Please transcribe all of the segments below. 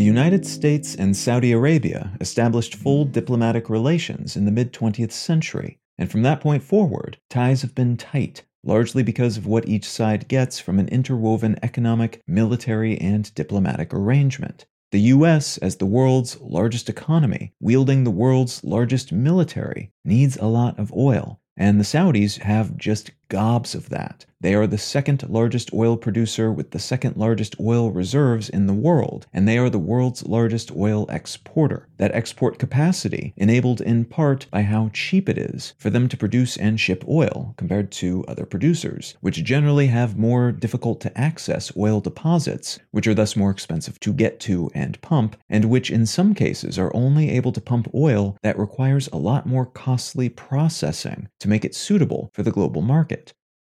The United States and Saudi Arabia established full diplomatic relations in the mid 20th century, and from that point forward, ties have been tight, largely because of what each side gets from an interwoven economic, military, and diplomatic arrangement. The US, as the world's largest economy, wielding the world's largest military, needs a lot of oil, and the Saudis have just gobs of that. They are the second largest oil producer with the second largest oil reserves in the world, and they are the world's largest oil exporter. That export capacity enabled in part by how cheap it is for them to produce and ship oil compared to other producers, which generally have more difficult to access oil deposits, which are thus more expensive to get to and pump, and which in some cases are only able to pump oil that requires a lot more costly processing to make it suitable for the global market.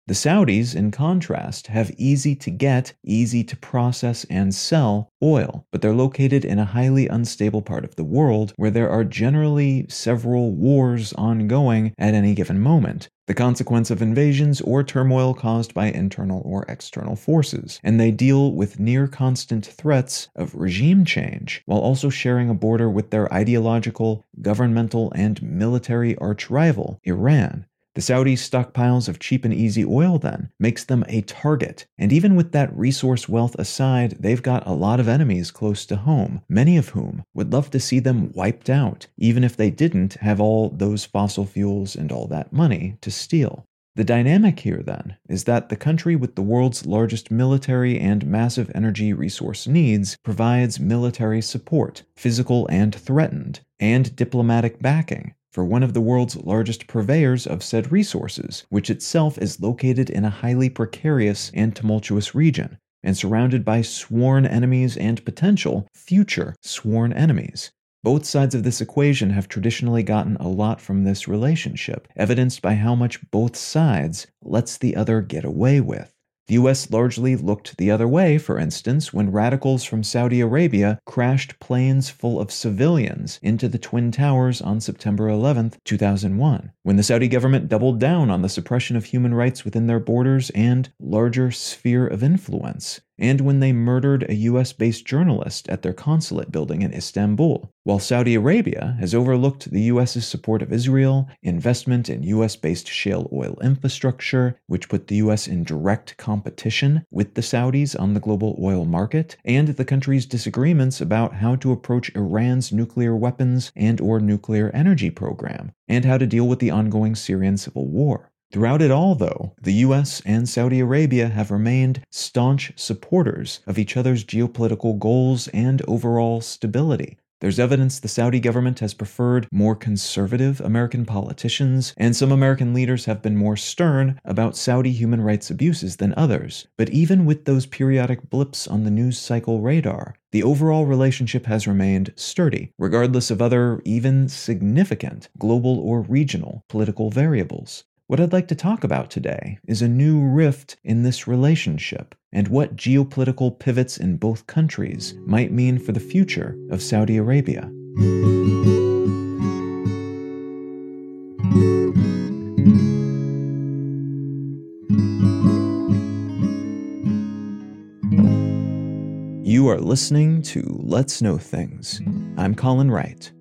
The Saudis, in contrast, have easy to get, easy to process and sell oil, but they're located in a highly unstable part of the world where there are generally several wars ongoing at any given moment, the consequence of invasions or turmoil caused by internal or external forces, and they deal with near constant threats of regime change while also sharing a border with their ideological, governmental, and military arch rival, Iran. The Saudis' stockpiles of cheap and easy oil then makes them a target. And even with that resource wealth aside, they've got a lot of enemies close to home, many of whom would love to see them wiped out, even if they didn't have all those fossil fuels and all that money to steal. The dynamic here, then, is that the country with the world's largest military and massive energy resource needs provides military support, physical and threatened, and diplomatic backing for one of the world's largest purveyors of said resources, which itself is located in a highly precarious and tumultuous region, and surrounded by sworn enemies and potential future sworn enemies. Both sides of this equation have traditionally gotten a lot from this relationship, evidenced by how much both sides lets the other get away with. The US largely looked the other way, for instance, when radicals from Saudi Arabia crashed planes full of civilians into the Twin Towers on September 11, 2001, when the Saudi government doubled down on the suppression of human rights within their borders and larger sphere of influence and when they murdered a US based journalist at their consulate building in Istanbul, while Saudi Arabia has overlooked the US's support of Israel, investment in US based shale oil infrastructure, which put the US in direct competition with the Saudis on the global oil market, and the country's disagreements about how to approach Iran's nuclear weapons and or nuclear energy program, and how to deal with the ongoing Syrian civil war. Throughout it all, though, the US and Saudi Arabia have remained staunch supporters of each other's geopolitical goals and overall stability. There's evidence the Saudi government has preferred more conservative American politicians, and some American leaders have been more stern about Saudi human rights abuses than others. But even with those periodic blips on the news cycle radar, the overall relationship has remained sturdy, regardless of other, even significant, global or regional political variables. What I'd like to talk about today is a new rift in this relationship and what geopolitical pivots in both countries might mean for the future of Saudi Arabia. You are listening to Let's Know Things. I'm Colin Wright.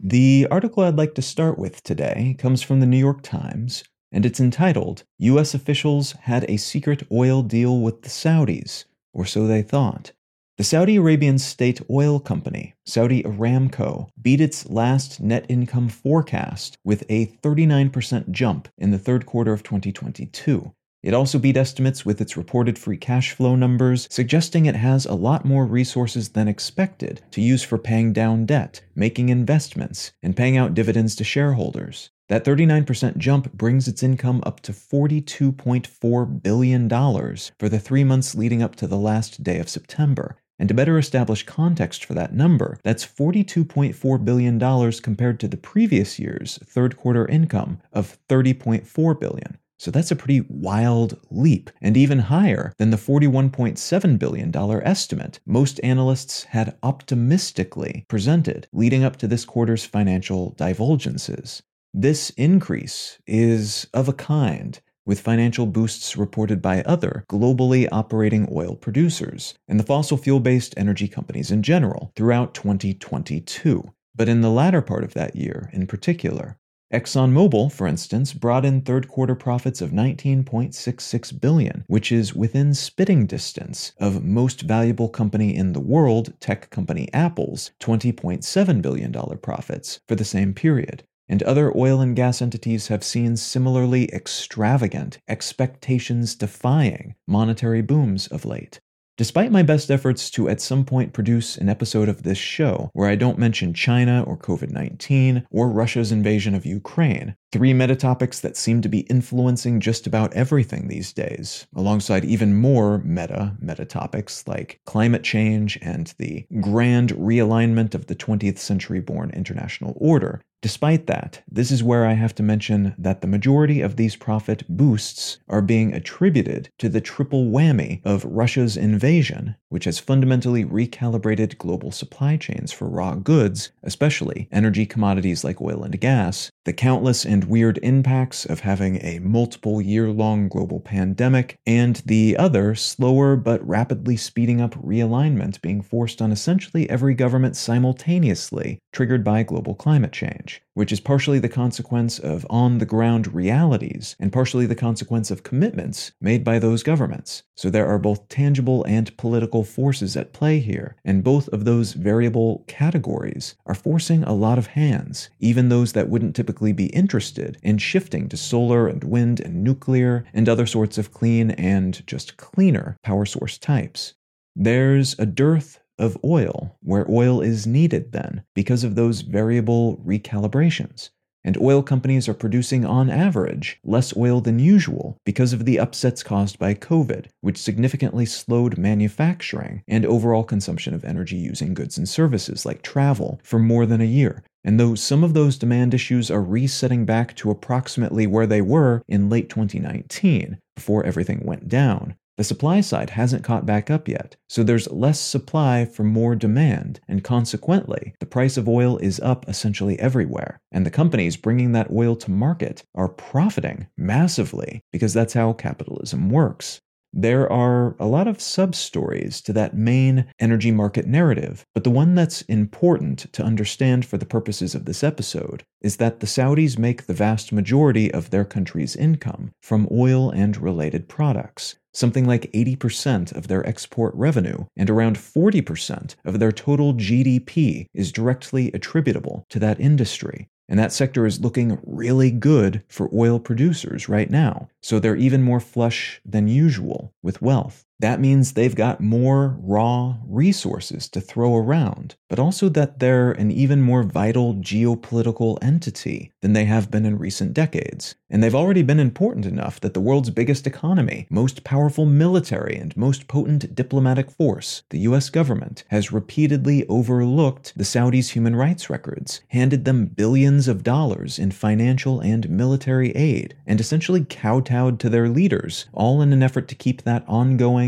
The article I'd like to start with today comes from the New York Times, and it's entitled U.S. Officials Had a Secret Oil Deal with the Saudis, or so they thought. The Saudi Arabian state oil company, Saudi Aramco, beat its last net income forecast with a 39% jump in the third quarter of 2022, it also beat estimates with its reported free cash flow numbers, suggesting it has a lot more resources than expected to use for paying down debt, making investments, and paying out dividends to shareholders. That 39% jump brings its income up to $42.4 billion for the three months leading up to the last day of September. And to better establish context for that number, that's $42.4 billion compared to the previous year's third quarter income of $30.4 billion. So that's a pretty wild leap, and even higher than the $41.7 billion estimate most analysts had optimistically presented leading up to this quarter's financial divulgences. This increase is of a kind with financial boosts reported by other globally operating oil producers and the fossil fuel based energy companies in general throughout 2022. But in the latter part of that year in particular, ExxonMobil, for instance, brought in third quarter profits of 19.66 billion, which is within spitting distance of most valuable company in the world, tech company Apple's 20.7 billion dollar profits for the same period. And other oil and gas entities have seen similarly extravagant, expectations defying monetary booms of late. Despite my best efforts to at some point produce an episode of this show where I don't mention China or COVID 19 or Russia's invasion of Ukraine, three meta topics that seem to be influencing just about everything these days, alongside even more meta meta topics like climate change and the grand realignment of the 20th century born international order, Despite that, this is where I have to mention that the majority of these profit boosts are being attributed to the triple whammy of Russia's invasion, which has fundamentally recalibrated global supply chains for raw goods, especially energy commodities like oil and gas, the countless and weird impacts of having a multiple year long global pandemic, and the other, slower but rapidly speeding up realignment being forced on essentially every government simultaneously, triggered by global climate change which is partially the consequence of on the ground realities and partially the consequence of commitments made by those governments. So there are both tangible and political forces at play here, and both of those variable categories are forcing a lot of hands, even those that wouldn't typically be interested in shifting to solar and wind and nuclear and other sorts of clean and just cleaner power source types. There's a dearth of oil where oil is needed then because of those variable recalibrations. And oil companies are producing on average less oil than usual because of the upsets caused by COVID, which significantly slowed manufacturing and overall consumption of energy using goods and services like travel for more than a year. And though some of those demand issues are resetting back to approximately where they were in late 2019, before everything went down, the supply side hasn't caught back up yet, so there's less supply for more demand, and consequently, the price of oil is up essentially everywhere. And the companies bringing that oil to market are profiting massively because that's how capitalism works. There are a lot of sub stories to that main energy market narrative, but the one that's important to understand for the purposes of this episode is that the Saudis make the vast majority of their country's income from oil and related products something like 80% of their export revenue, and around 40% of their total GDP is directly attributable to that industry. And that sector is looking really good for oil producers right now. So they're even more flush than usual with wealth. That means they've got more raw resources to throw around, but also that they're an even more vital geopolitical entity than they have been in recent decades. And they've already been important enough that the world's biggest economy, most powerful military, and most potent diplomatic force, the US government, has repeatedly overlooked the Saudis' human rights records, handed them billions of dollars in financial and military aid, and essentially kowtowed to their leaders, all in an effort to keep that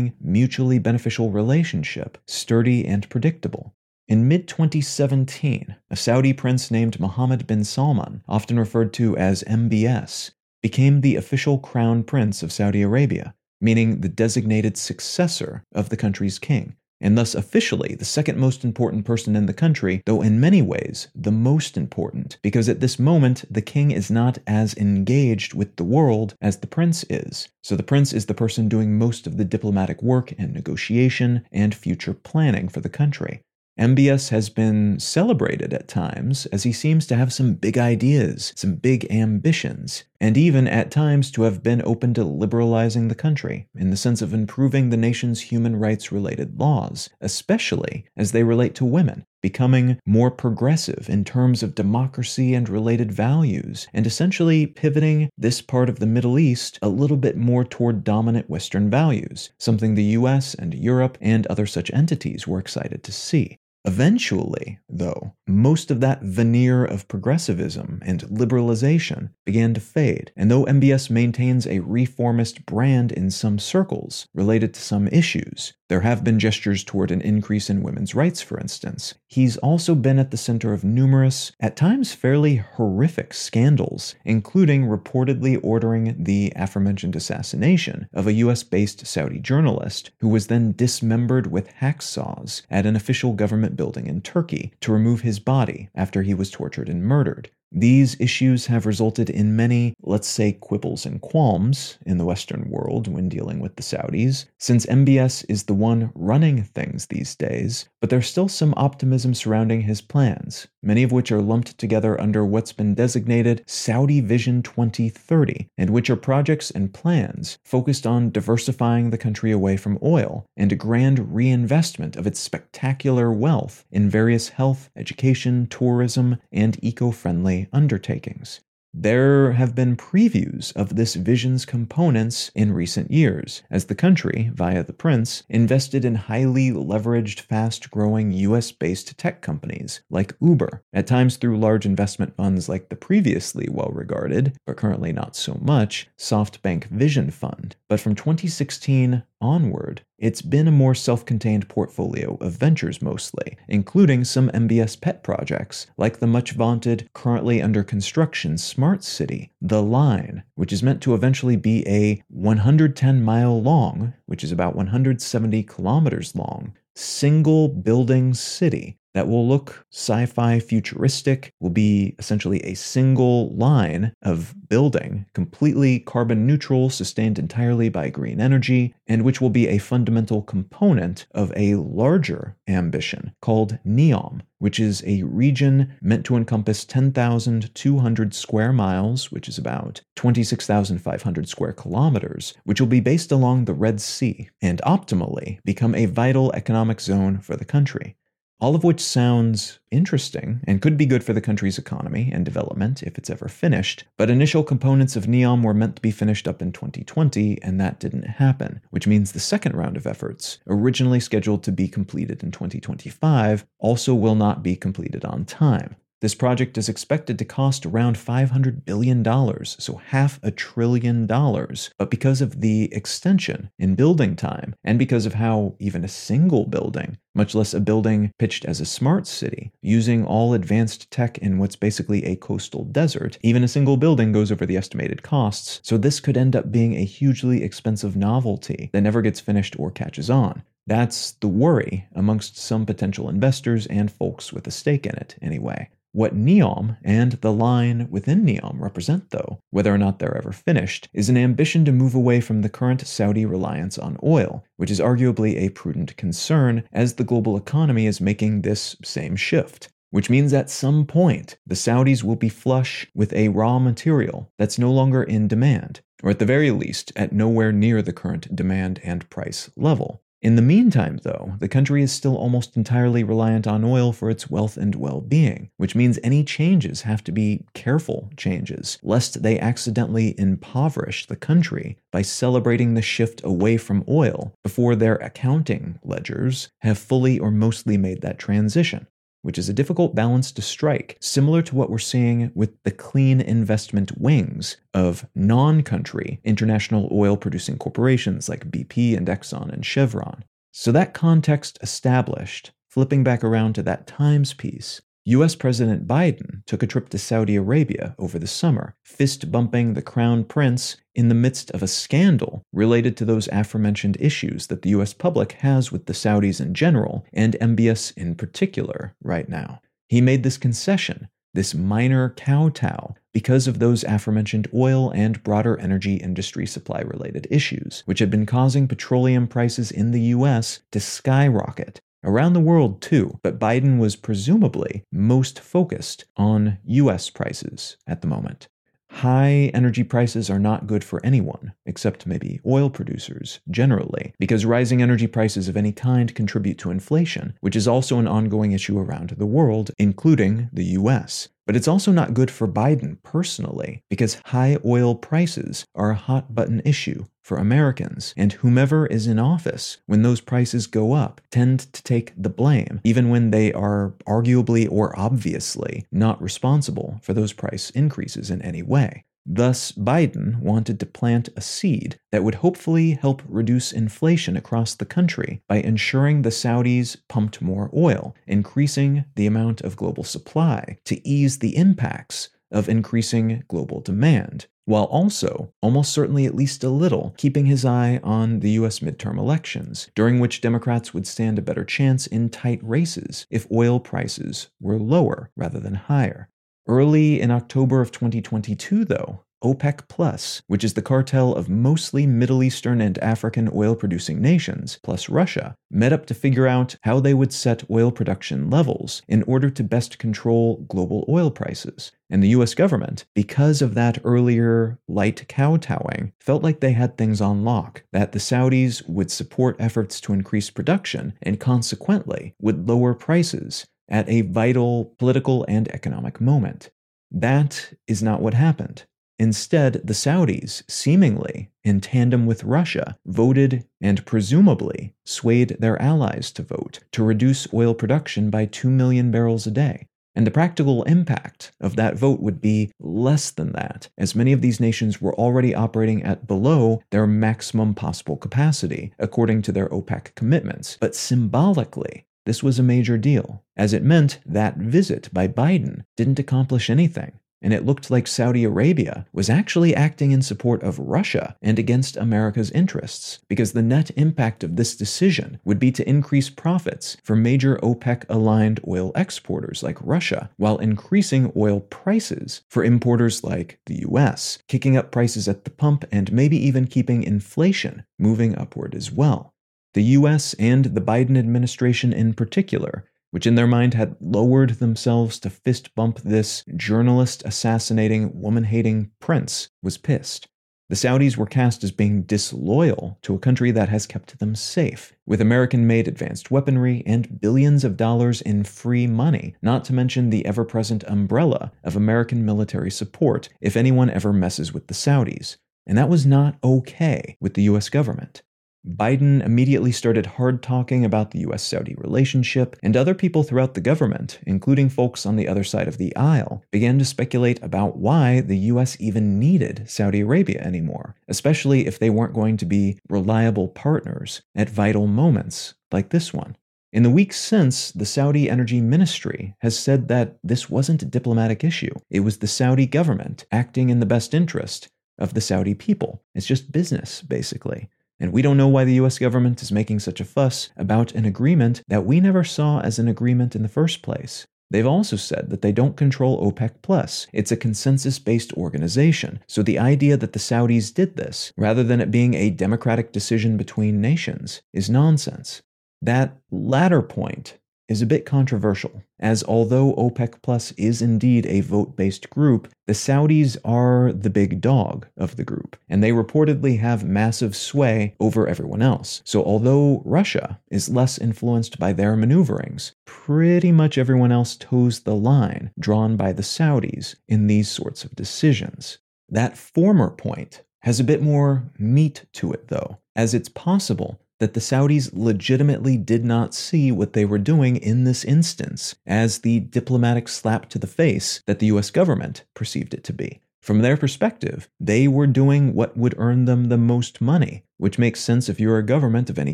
ongoing, mutually beneficial relationship sturdy and predictable. In mid 2017, a Saudi prince named Mohammed bin Salman, often referred to as MBS, became the official crown prince of Saudi Arabia, meaning the designated successor of the country's king, and thus officially the second most important person in the country, though in many ways the most important, because at this moment the king is not as engaged with the world as the prince is. So the prince is the person doing most of the diplomatic work and negotiation and future planning for the country. MBS has been celebrated at times as he seems to have some big ideas, some big ambitions, and even at times to have been open to liberalizing the country in the sense of improving the nation's human rights related laws, especially as they relate to women, becoming more progressive in terms of democracy and related values, and essentially pivoting this part of the Middle East a little bit more toward dominant Western values, something the US and Europe and other such entities were excited to see. Eventually, though, most of that veneer of progressivism and liberalization began to fade, and though MBS maintains a reformist brand in some circles related to some issues, there have been gestures toward an increase in women's rights, for instance. He's also been at the center of numerous, at times fairly horrific scandals, including reportedly ordering the aforementioned assassination of a US based Saudi journalist who was then dismembered with hacksaws at an official government building in Turkey to remove his body after he was tortured and murdered. These issues have resulted in many, let's say, quibbles and qualms in the Western world when dealing with the Saudis, since MBS is the one running things these days, but there's still some optimism surrounding his plans, many of which are lumped together under what's been designated Saudi Vision 2030, and which are projects and plans focused on diversifying the country away from oil and a grand reinvestment of its spectacular wealth in various health, education, tourism, and eco friendly undertakings. There have been previews of this vision's components in recent years, as the country, via the prince, invested in highly leveraged, fast growing US based tech companies like Uber, at times through large investment funds like the previously well regarded, but currently not so much, SoftBank Vision Fund. But from 2016 onward, it's been a more self contained portfolio of ventures mostly, including some MBS pet projects, like the much vaunted, currently under construction smart city, The Line, which is meant to eventually be a 110 mile long, which is about 170 kilometers long, single building city that will look sci fi futuristic, will be essentially a single line of building, completely carbon neutral, sustained entirely by green energy, and which will be a fundamental component of a larger ambition called NEOM, which is a region meant to encompass 10,200 square miles, which is about 26,500 square kilometers, which will be based along the Red Sea and optimally become a vital economic zone for the country all of which sounds interesting and could be good for the country's economy and development if it's ever finished. But initial components of NEOM were meant to be finished up in 2020, and that didn't happen, which means the second round of efforts, originally scheduled to be completed in 2025, also will not be completed on time. This project is expected to cost around $500 billion, so half a trillion dollars. But because of the extension in building time, and because of how even a single building, much less a building pitched as a smart city, using all advanced tech in what's basically a coastal desert, even a single building goes over the estimated costs, so this could end up being a hugely expensive novelty that never gets finished or catches on. That's the worry amongst some potential investors and folks with a stake in it, anyway. What NEOM and the line within NEOM represent, though, whether or not they're ever finished, is an ambition to move away from the current Saudi reliance on oil, which is arguably a prudent concern as the global economy is making this same shift. Which means at some point, the Saudis will be flush with a raw material that's no longer in demand, or at the very least, at nowhere near the current demand and price level. In the meantime, though, the country is still almost entirely reliant on oil for its wealth and well being, which means any changes have to be careful changes, lest they accidentally impoverish the country by celebrating the shift away from oil before their accounting ledgers have fully or mostly made that transition which is a difficult balance to strike, similar to what we're seeing with the clean investment wings of non country international oil producing corporations like BP and Exxon and Chevron. So, that context established, flipping back around to that Times piece, US President Biden took a trip to Saudi Arabia over the summer, fist bumping the crown prince in the midst of a scandal related to those aforementioned issues that the US public has with the Saudis in general and MBS in particular right now. He made this concession, this minor kowtow, because of those aforementioned oil and broader energy industry supply related issues, which had been causing petroleum prices in the US to skyrocket around the world too, but Biden was presumably most focused on US prices at the moment. High energy prices are not good for anyone, except maybe oil producers generally, because rising energy prices of any kind contribute to inflation, which is also an ongoing issue around the world, including the US. But it's also not good for Biden personally, because high oil prices are a hot button issue for Americans, and whomever is in office when those prices go up tend to take the blame, even when they are arguably or obviously not responsible for those price increases in any way. Thus, Biden wanted to plant a seed that would hopefully help reduce inflation across the country by ensuring the Saudis pumped more oil, increasing the amount of global supply to ease the impacts of increasing global demand, while also, almost certainly at least a little, keeping his eye on the US midterm elections, during which Democrats would stand a better chance in tight races if oil prices were lower rather than higher. Early in October of 2022, though, OPEC Plus, which is the cartel of mostly Middle Eastern and African oil producing nations, plus Russia, met up to figure out how they would set oil production levels in order to best control global oil prices. And the US government, because of that earlier light kowtowing, felt like they had things on lock, that the Saudis would support efforts to increase production and consequently would lower prices at a vital political and economic moment. That is not what happened. Instead, the Saudis, seemingly in tandem with Russia, voted and presumably swayed their allies to vote to reduce oil production by 2 million barrels a day. And the practical impact of that vote would be less than that, as many of these nations were already operating at below their maximum possible capacity, according to their OPEC commitments. But symbolically, this was a major deal, as it meant that visit by Biden didn't accomplish anything, and it looked like Saudi Arabia was actually acting in support of Russia and against America's interests, because the net impact of this decision would be to increase profits for major OPEC aligned oil exporters like Russia, while increasing oil prices for importers like the US, kicking up prices at the pump and maybe even keeping inflation moving upward as well. The US and the Biden administration in particular, which in their mind had lowered themselves to fist bump this journalist assassinating, woman hating prince, was pissed. The Saudis were cast as being disloyal to a country that has kept them safe, with American made advanced weaponry and billions of dollars in free money, not to mention the ever present umbrella of American military support if anyone ever messes with the Saudis. And that was not okay with the US government. Biden immediately started hard talking about the US Saudi relationship, and other people throughout the government, including folks on the other side of the aisle, began to speculate about why the US even needed Saudi Arabia anymore, especially if they weren't going to be reliable partners at vital moments like this one. In the weeks since, the Saudi Energy Ministry has said that this wasn't a diplomatic issue. It was the Saudi government acting in the best interest of the Saudi people. It's just business, basically. And we don't know why the US government is making such a fuss about an agreement that we never saw as an agreement in the first place. They've also said that they don't control OPEC Plus. It's a consensus based organization. So the idea that the Saudis did this, rather than it being a democratic decision between nations, is nonsense. That latter point is a bit controversial, as although OPEC Plus is indeed a vote based group, the Saudis are the big dog of the group, and they reportedly have massive sway over everyone else. So, although Russia is less influenced by their maneuverings, pretty much everyone else toes the line drawn by the Saudis in these sorts of decisions. That former point has a bit more meat to it, though, as it's possible that the Saudis legitimately did not see what they were doing in this instance as the diplomatic slap to the face that the US government perceived it to be. From their perspective, they were doing what would earn them the most money, which makes sense if you're a government of any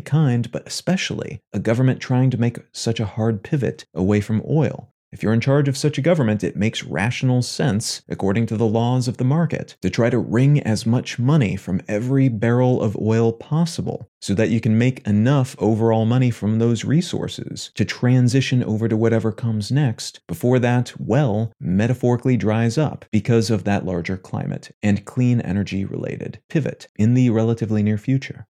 kind, but especially a government trying to make such a hard pivot away from oil. If you're in charge of such a government, it makes rational sense, according to the laws of the market, to try to wring as much money from every barrel of oil possible so that you can make enough overall money from those resources to transition over to whatever comes next before that well metaphorically dries up because of that larger climate and clean energy related pivot in the relatively near future.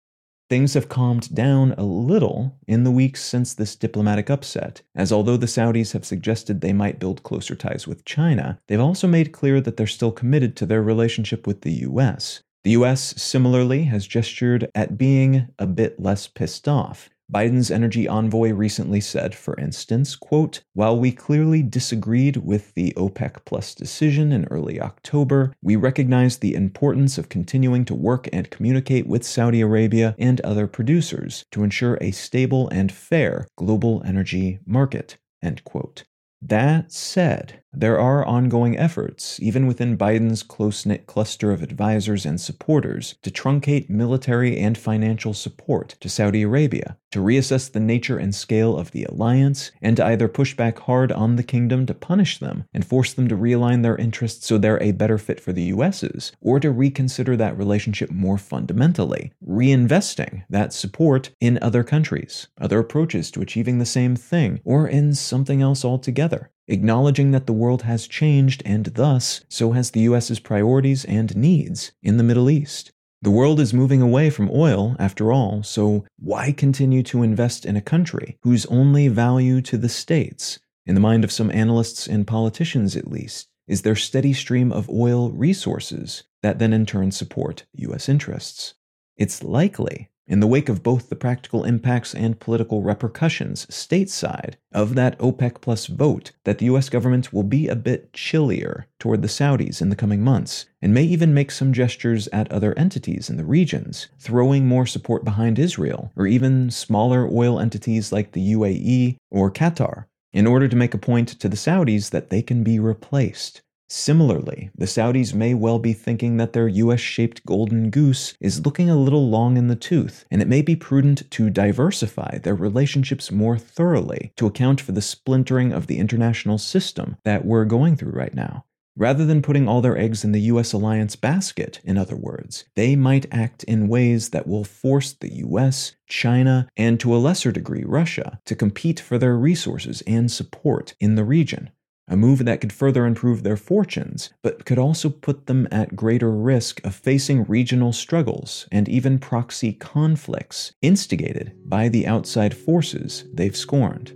Things have calmed down a little in the weeks since this diplomatic upset, as although the Saudis have suggested they might build closer ties with China, they've also made clear that they're still committed to their relationship with the US. The US similarly has gestured at being a bit less pissed off, Biden's energy envoy recently said, for instance, quote, While we clearly disagreed with the OPEC Plus decision in early October, we recognize the importance of continuing to work and communicate with Saudi Arabia and other producers to ensure a stable and fair global energy market. End quote. That said, there are ongoing efforts, even within Biden's close knit cluster of advisors and supporters, to truncate military and financial support to Saudi Arabia, to reassess the nature and scale of the alliance, and to either push back hard on the kingdom to punish them and force them to realign their interests so they're a better fit for the US's, or to reconsider that relationship more fundamentally, reinvesting that support in other countries, other approaches to achieving the same thing, or in something else altogether acknowledging that the world has changed and thus so has the US's priorities and needs in the Middle East. The world is moving away from oil, after all, so why continue to invest in a country whose only value to the states, in the mind of some analysts and politicians at least, is their steady stream of oil resources that then in turn support US interests? It's likely in the wake of both the practical impacts and political repercussions stateside of that OPEC plus vote that the US government will be a bit chillier toward the Saudis in the coming months, and may even make some gestures at other entities in the regions, throwing more support behind Israel, or even smaller oil entities like the UAE or Qatar, in order to make a point to the Saudis that they can be replaced. Similarly, the Saudis may well be thinking that their US shaped golden goose is looking a little long in the tooth, and it may be prudent to diversify their relationships more thoroughly to account for the splintering of the international system that we're going through right now. Rather than putting all their eggs in the US alliance basket, in other words, they might act in ways that will force the US, China, and to a lesser degree Russia to compete for their resources and support in the region a move that could further improve their fortunes, but could also put them at greater risk of facing regional struggles and even proxy conflicts instigated by the outside forces they've scorned.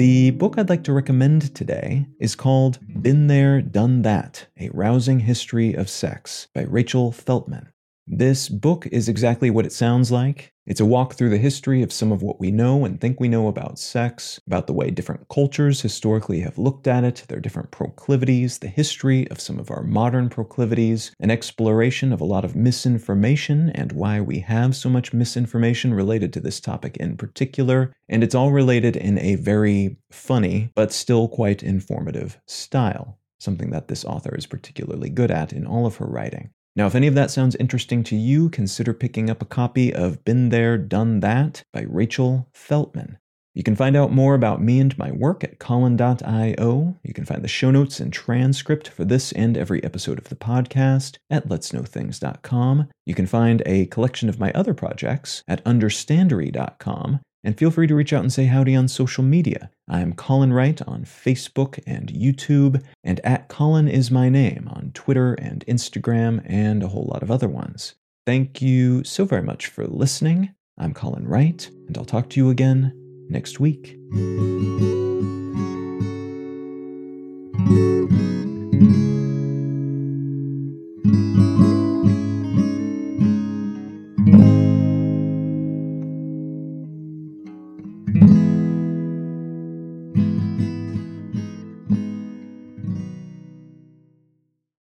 The book I'd like to recommend today is called Been There, Done That A Rousing History of Sex by Rachel Feltman. This book is exactly what it sounds like. It's a walk through the history of some of what we know and think we know about sex, about the way different cultures historically have looked at it, their different proclivities, the history of some of our modern proclivities, an exploration of a lot of misinformation and why we have so much misinformation related to this topic in particular. And it's all related in a very funny, but still quite informative style, something that this author is particularly good at in all of her writing. Now, if any of that sounds interesting to you, consider picking up a copy of Been There, Done That by Rachel Feltman. You can find out more about me and my work at Colin.io. You can find the show notes and transcript for this and every episode of the podcast at letsknowthings.com. You can find a collection of my other projects at understandery.com. And feel free to reach out and say howdy on social media. I'm Colin Wright on Facebook and YouTube, and at Colin is my name on Twitter and Instagram and a whole lot of other ones. Thank you so very much for listening. I'm Colin Wright, and I'll talk to you again next week.